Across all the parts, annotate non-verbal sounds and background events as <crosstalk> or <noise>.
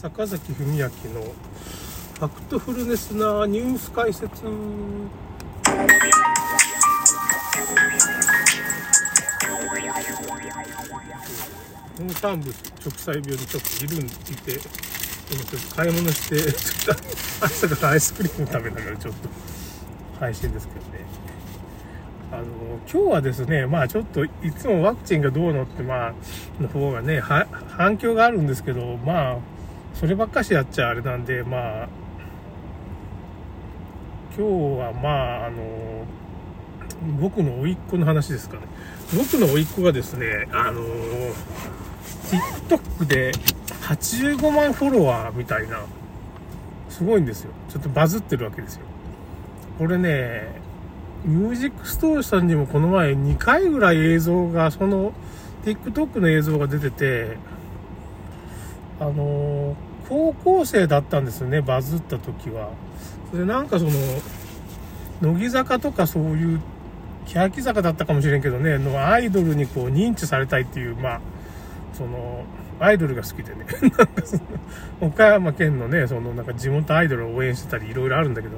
坂崎文明のファクトフルネスなニュース解説。農産物直栽病にちょっといるんいて今ちょっと買い物してちょっと朝からアイスクリーム食べながらちょっと配信ですけどね。あの今日はですねまあちょっといつもワクチンがどうのってまあの方がねは反響があるんですけどまあそればっかしやっちゃあれなんでまあ今日はまああの僕の甥っ子の話ですかね。僕の甥っ子がですねあの TikTok で85万フォロワーみたいなすごいんですよ。ちょっとバズってるわけですよ。これねミュージックストーリーさんにもこの前2回ぐらい映像がその TikTok の映像が出ててあの高校生だったんですよねバズった時は。でなんかその乃木坂とかそういう欅坂だったかもしれんけどねのアイドルにこう認知されたいっていうまあそのアイドルが好きでね。<laughs> なんかその岡山県のねそのなんか地元アイドルを応援してたりいろいろあるんだけど。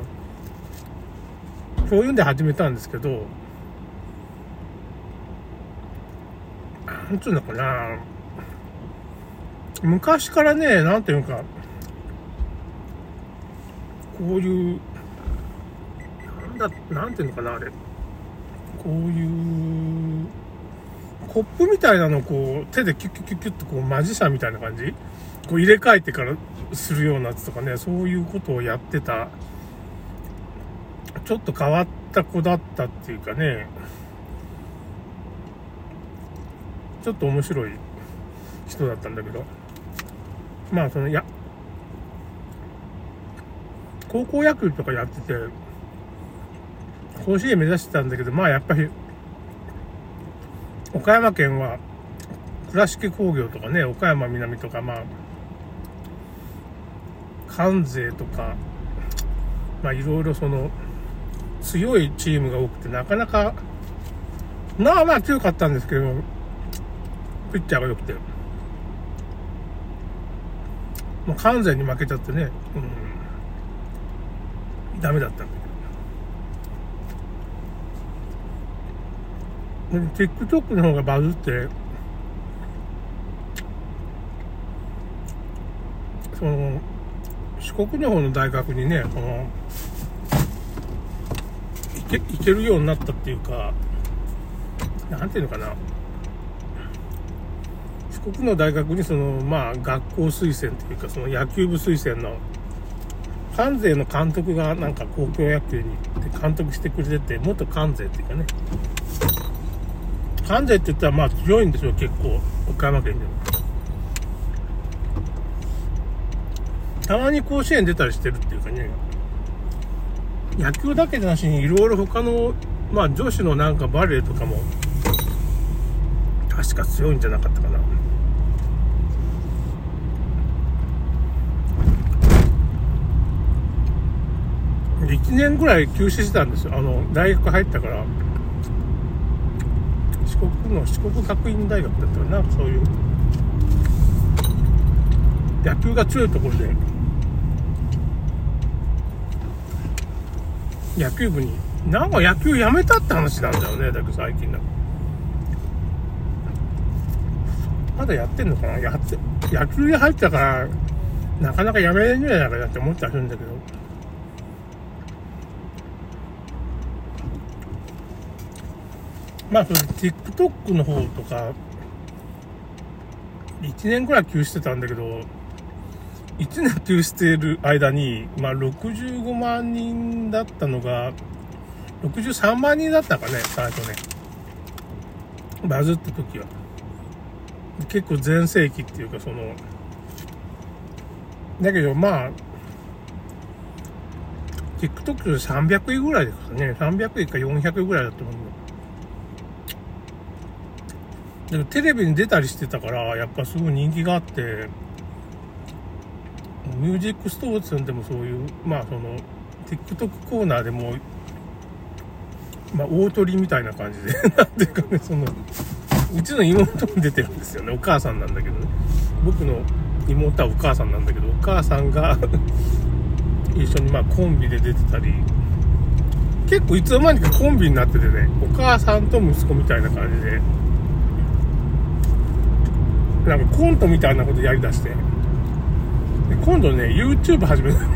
そういうんで始めたんですけどなんつうのかな。昔からねなんていうかこういうなんだなんていうのかなあれ。こういうコップみたいなのをこう手でキュッキュッキュッキュッとこうマジシャンみたいな感じ？こう入れ替えてからするようなやつとかねそういうことをやってた。ちょっと変わった子だったっていうかね。ちょっと面白い人だったんだけど。まあそのや高校野球とかやってて甲子園目指してたんだけどまあやっぱり岡山県は倉敷工業とかね岡山南とかまあ関西とかまあいろいろその強いチームが多くてなかなかまあまあ強かったんですけどピッチャーが良くて。もう完全に負けちゃってね、うん、ダメだったんだけど。で TikTok の方がバズってその四国の方の大学にねこの行けけるようになったっていうかなんていうのかな。四国の大学にそのまあ学校推薦というかその野球部推薦の関西の監督がなんか高校野球に行って監督してくれてて元関西っていうかね。関西って言ったらまあ強いんですよ結構岡山県でも。たまに甲子園出たりしてるっていうかね。野球だけじゃなしにいろいろ他のまあ女子のなんかバレーとかも確か強いんじゃなかったかな。1年ぐらい休止してたんですよ。あの大学入ったから。四国の四国学院大学だったかなそういう。野球が強いところで。野球部に。なんか野球やめたって話なんだよねだけど最近なんか。まだやってんのかな？やって野球に入ったからなかなかやめれんじゃないかなって思ったりするんだけど。まあそれ TikTok の方とか1年ぐらい休止してたんだけど1年休止してる間に、まあ、65万人だったのが63万人だったかね最初ね。バズった時は。結構全盛期っていうかそのだけどまあ TikTok300 位ぐらいですかね。300位か400位ぐらいだと思うでもテレビに出たりしてたから、やっぱすごい人気があって、ミュージックストーツンでもそういう、まあその、TikTok コーナーでも、まあ大鳥みたいな感じで、<laughs> なんていうかね、その、うちの妹も出てるんですよね。お母さんなんだけどね。僕の妹はお母さんなんだけどお母さんが <laughs> 一緒にまあコンビで出てたり結構いつの間にかコンビになっててねお母さんと息子みたいな感じでなんかコントみたいなことやりだしてで今度ね YouTube 始めた <laughs>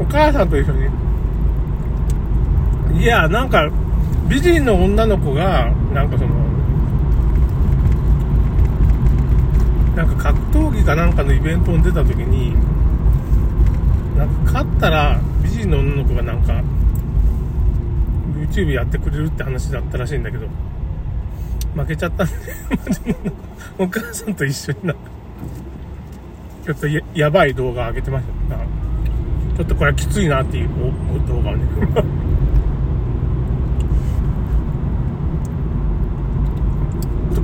お母さんと一緒にいやなんか美人の女の子がなんかそのなんか格闘技かなんかのイベントに出た時になんか勝ったら美人の女の子がなんか YouTube やってくれるって話だったらしいんだけど負けちゃったんで <laughs> お母さんと一緒になちょっとやばい動画上げてました。ちょっとこれはきついなっていう動画をね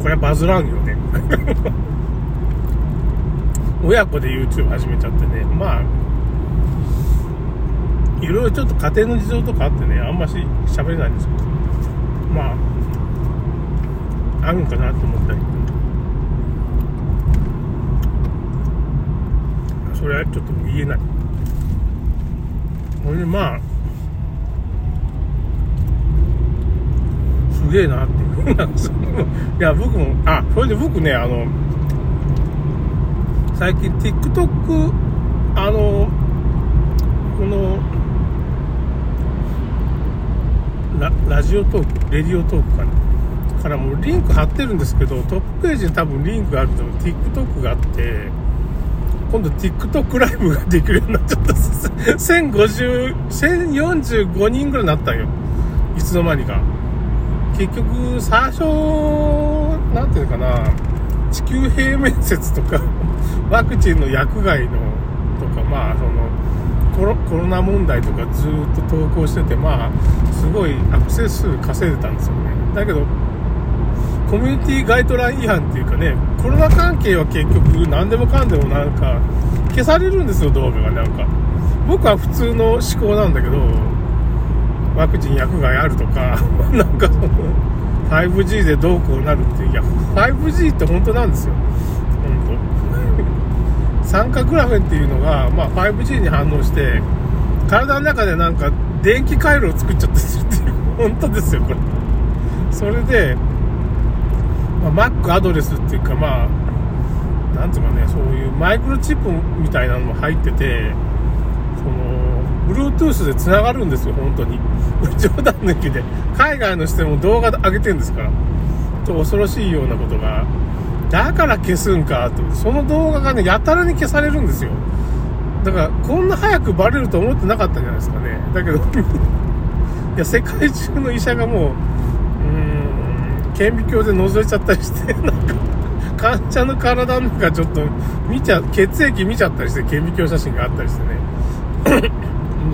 これはバズらんよね。<laughs> 親子で YouTube 始めちゃってね。まあいろいろちょっと家庭の事情とかあってねあんまし喋れないんですけどまああるんかなと思ったり。それはちょっと言えない。ほれでまあすげえなっていう <laughs> いや僕もあそれで僕ねあの最近 TikTok あのこのララジオトークレディオトークかな。からもうリンク貼ってるんですけどトップページに多分リンクがあると TikTok があって今度 TikTok ライブができるようになっちゃった1050 1045 <laughs> 人ぐらいになったんよ。いつの間にか。結局最初なんていうかな地球平面説とか <laughs> ワクチンの薬害のとかまあそのコロコロナ問題とかずっと投稿しててまあすごいアクセス数稼いでたんですよね。だけどコミュニティガイドライン違反っていうかねコロナ関係は結局何でもかんでもなんか消されるんですよ動画が。なんか僕は普通の思考なんだけどワクチン薬害あるとか <laughs> なんかその 5G でどうこうなるっていや 5G って本当なんですよ。本当。<laughs> 酸化グラフェンっていうのが、まあ、5G に反応して体の中でなんか電気回路を作っちゃってするっていう <laughs> 本当ですよこれ。それで、まあ、Mac アドレスっていうかまあなんていうかねそういうマイクロチップみたいなのも入っててその Bluetooth で繋がるんですよ本当に。<laughs> 冗談抜きで。海外の人も動画上げてんですから。と恐ろしいようなことが。だから消すんかとその動画がねやたらに消されるんですよ。だからこんな早くバレると思ってなかったんじゃないですかね。だけど <laughs> いや世界中の医者がもううーん顕微鏡で覗いちゃったりして <laughs> なんか患者の体の中ちょっと見ちゃ血液見ちゃったりして顕微鏡写真があったりしてね。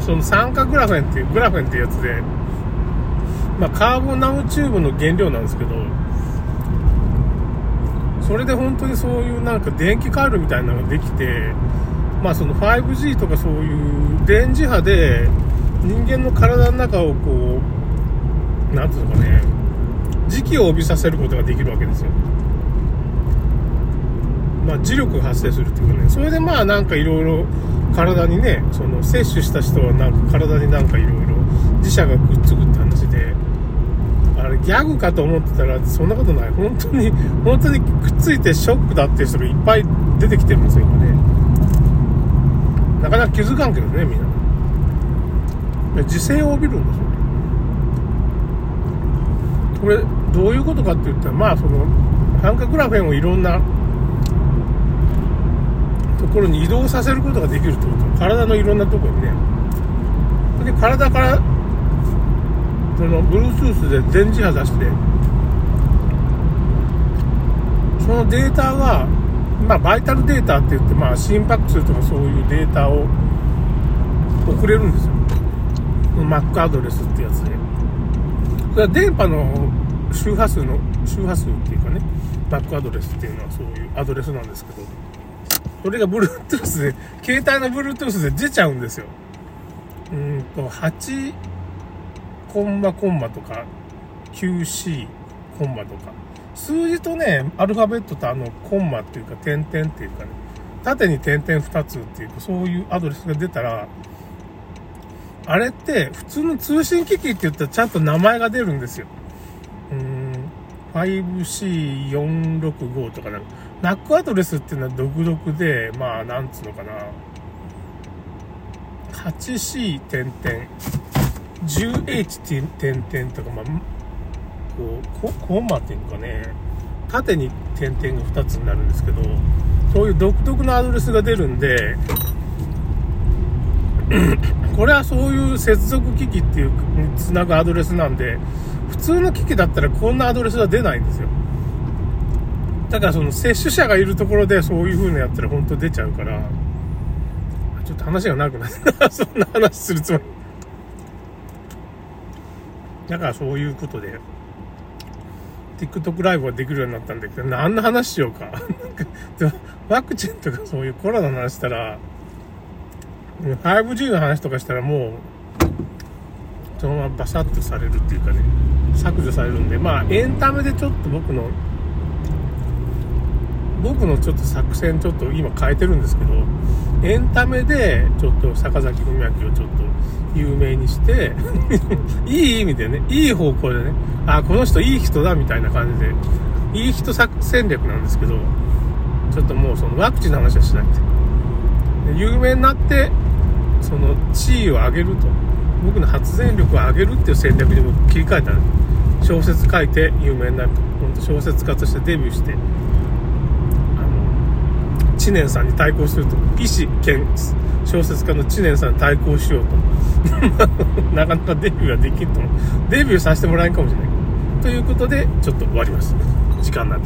その酸化グラフェンっていうグラフェンっていうやつでまあ、カーボンナノチューブの原料なんですけどそれで本当にそういうなんか電気回路みたいなのができてまあその 5G とかそういう電磁波で人間の体の中をこうなんていうのかね磁気を帯びさせることができるわけですよ。まあ磁力発生するっていうかね。それでまあなんかいろいろ体にねその摂取した人はなんか体になんかいろいろ磁石がくっつくって話で。あれギャグかと思ってたらそんなことない。本当に本当にくっついてショックだっていう人がいっぱい出てきてるんですよ今ね。なかなか気づかんけどねみんな。時勢を帯びるんですよ。これどういうことかって言ったらまあその酸化グラフェンをいろんなところに移動させることができるってこと。体のいろんなとこにね。で体からその Bluetooth で電磁波出してそのデータがまあバイタルデータって言ってまあ心拍数とかそういうデータを送れるんですよ。Mac アドレスってやつで。それは電波の周波数の周波数っていうかね Mac アドレスっていうのはそういうアドレスなんですけど。それが Bluetooth で携帯の Bluetooth で出ちゃうんですよ。うんと8コンマコンマとか QC コンマとか。数字とね、アルファベットとあの、コンマっていうか、点々っていうかね、縦に点々2つっていうか、そういうアドレスが出たら、あれって普通の通信機器って言ったらちゃんと名前が出るんですよ。うーん、5C465 とかなんか、NAC アドレスっていうのは独特で、まあ、なんつうのかな。8C 点々、10H 点々とか、まあ、こう、コンマっていうのかね、縦に点々が2つになるんですけど、そういう独特のアドレスが出るんで、<coughs> これはそういう接続機器っていう、つなぐアドレスなんで、普通の機器だったらこんなアドレスは出ないんですよ。だその接種者がいるところでそういう風なやったら本当出ちゃうから、ちょっと話が長くなった。<laughs> そんな話するつもり。だからそういうことで、TikTok ライブができるようになったんだけど、何の話しようか。<laughs> ワクチンとかそういうコロナの話したら、5G の話とかしたらもう、そのままバサッとされるっていうかね、削除されるんで、まあエンタメでちょっと僕の、僕のちょっと作戦ちょっと今変えてるんですけど、エンタメでちょっと坂崎文明をちょっと有名にして、<laughs> いい意味でね、いい方向でね、あ、この人いい人だみたいな感じで、いい人作戦略なんですけど、ちょっともうそのワクチンの話はしないって。有名になって、その地位を上げると。僕の発言力を上げるっていう戦略にも切り替えたんです小説書いて有名になると。本当小説家としてデビューして、知念さんに対抗すると。医師兼小説家の知念さんに対抗しようと。<laughs> なかなかデビューはできんと思う。デビューさせてもらえんかもしれない。ということで、ちょっと終わります。時間なんで。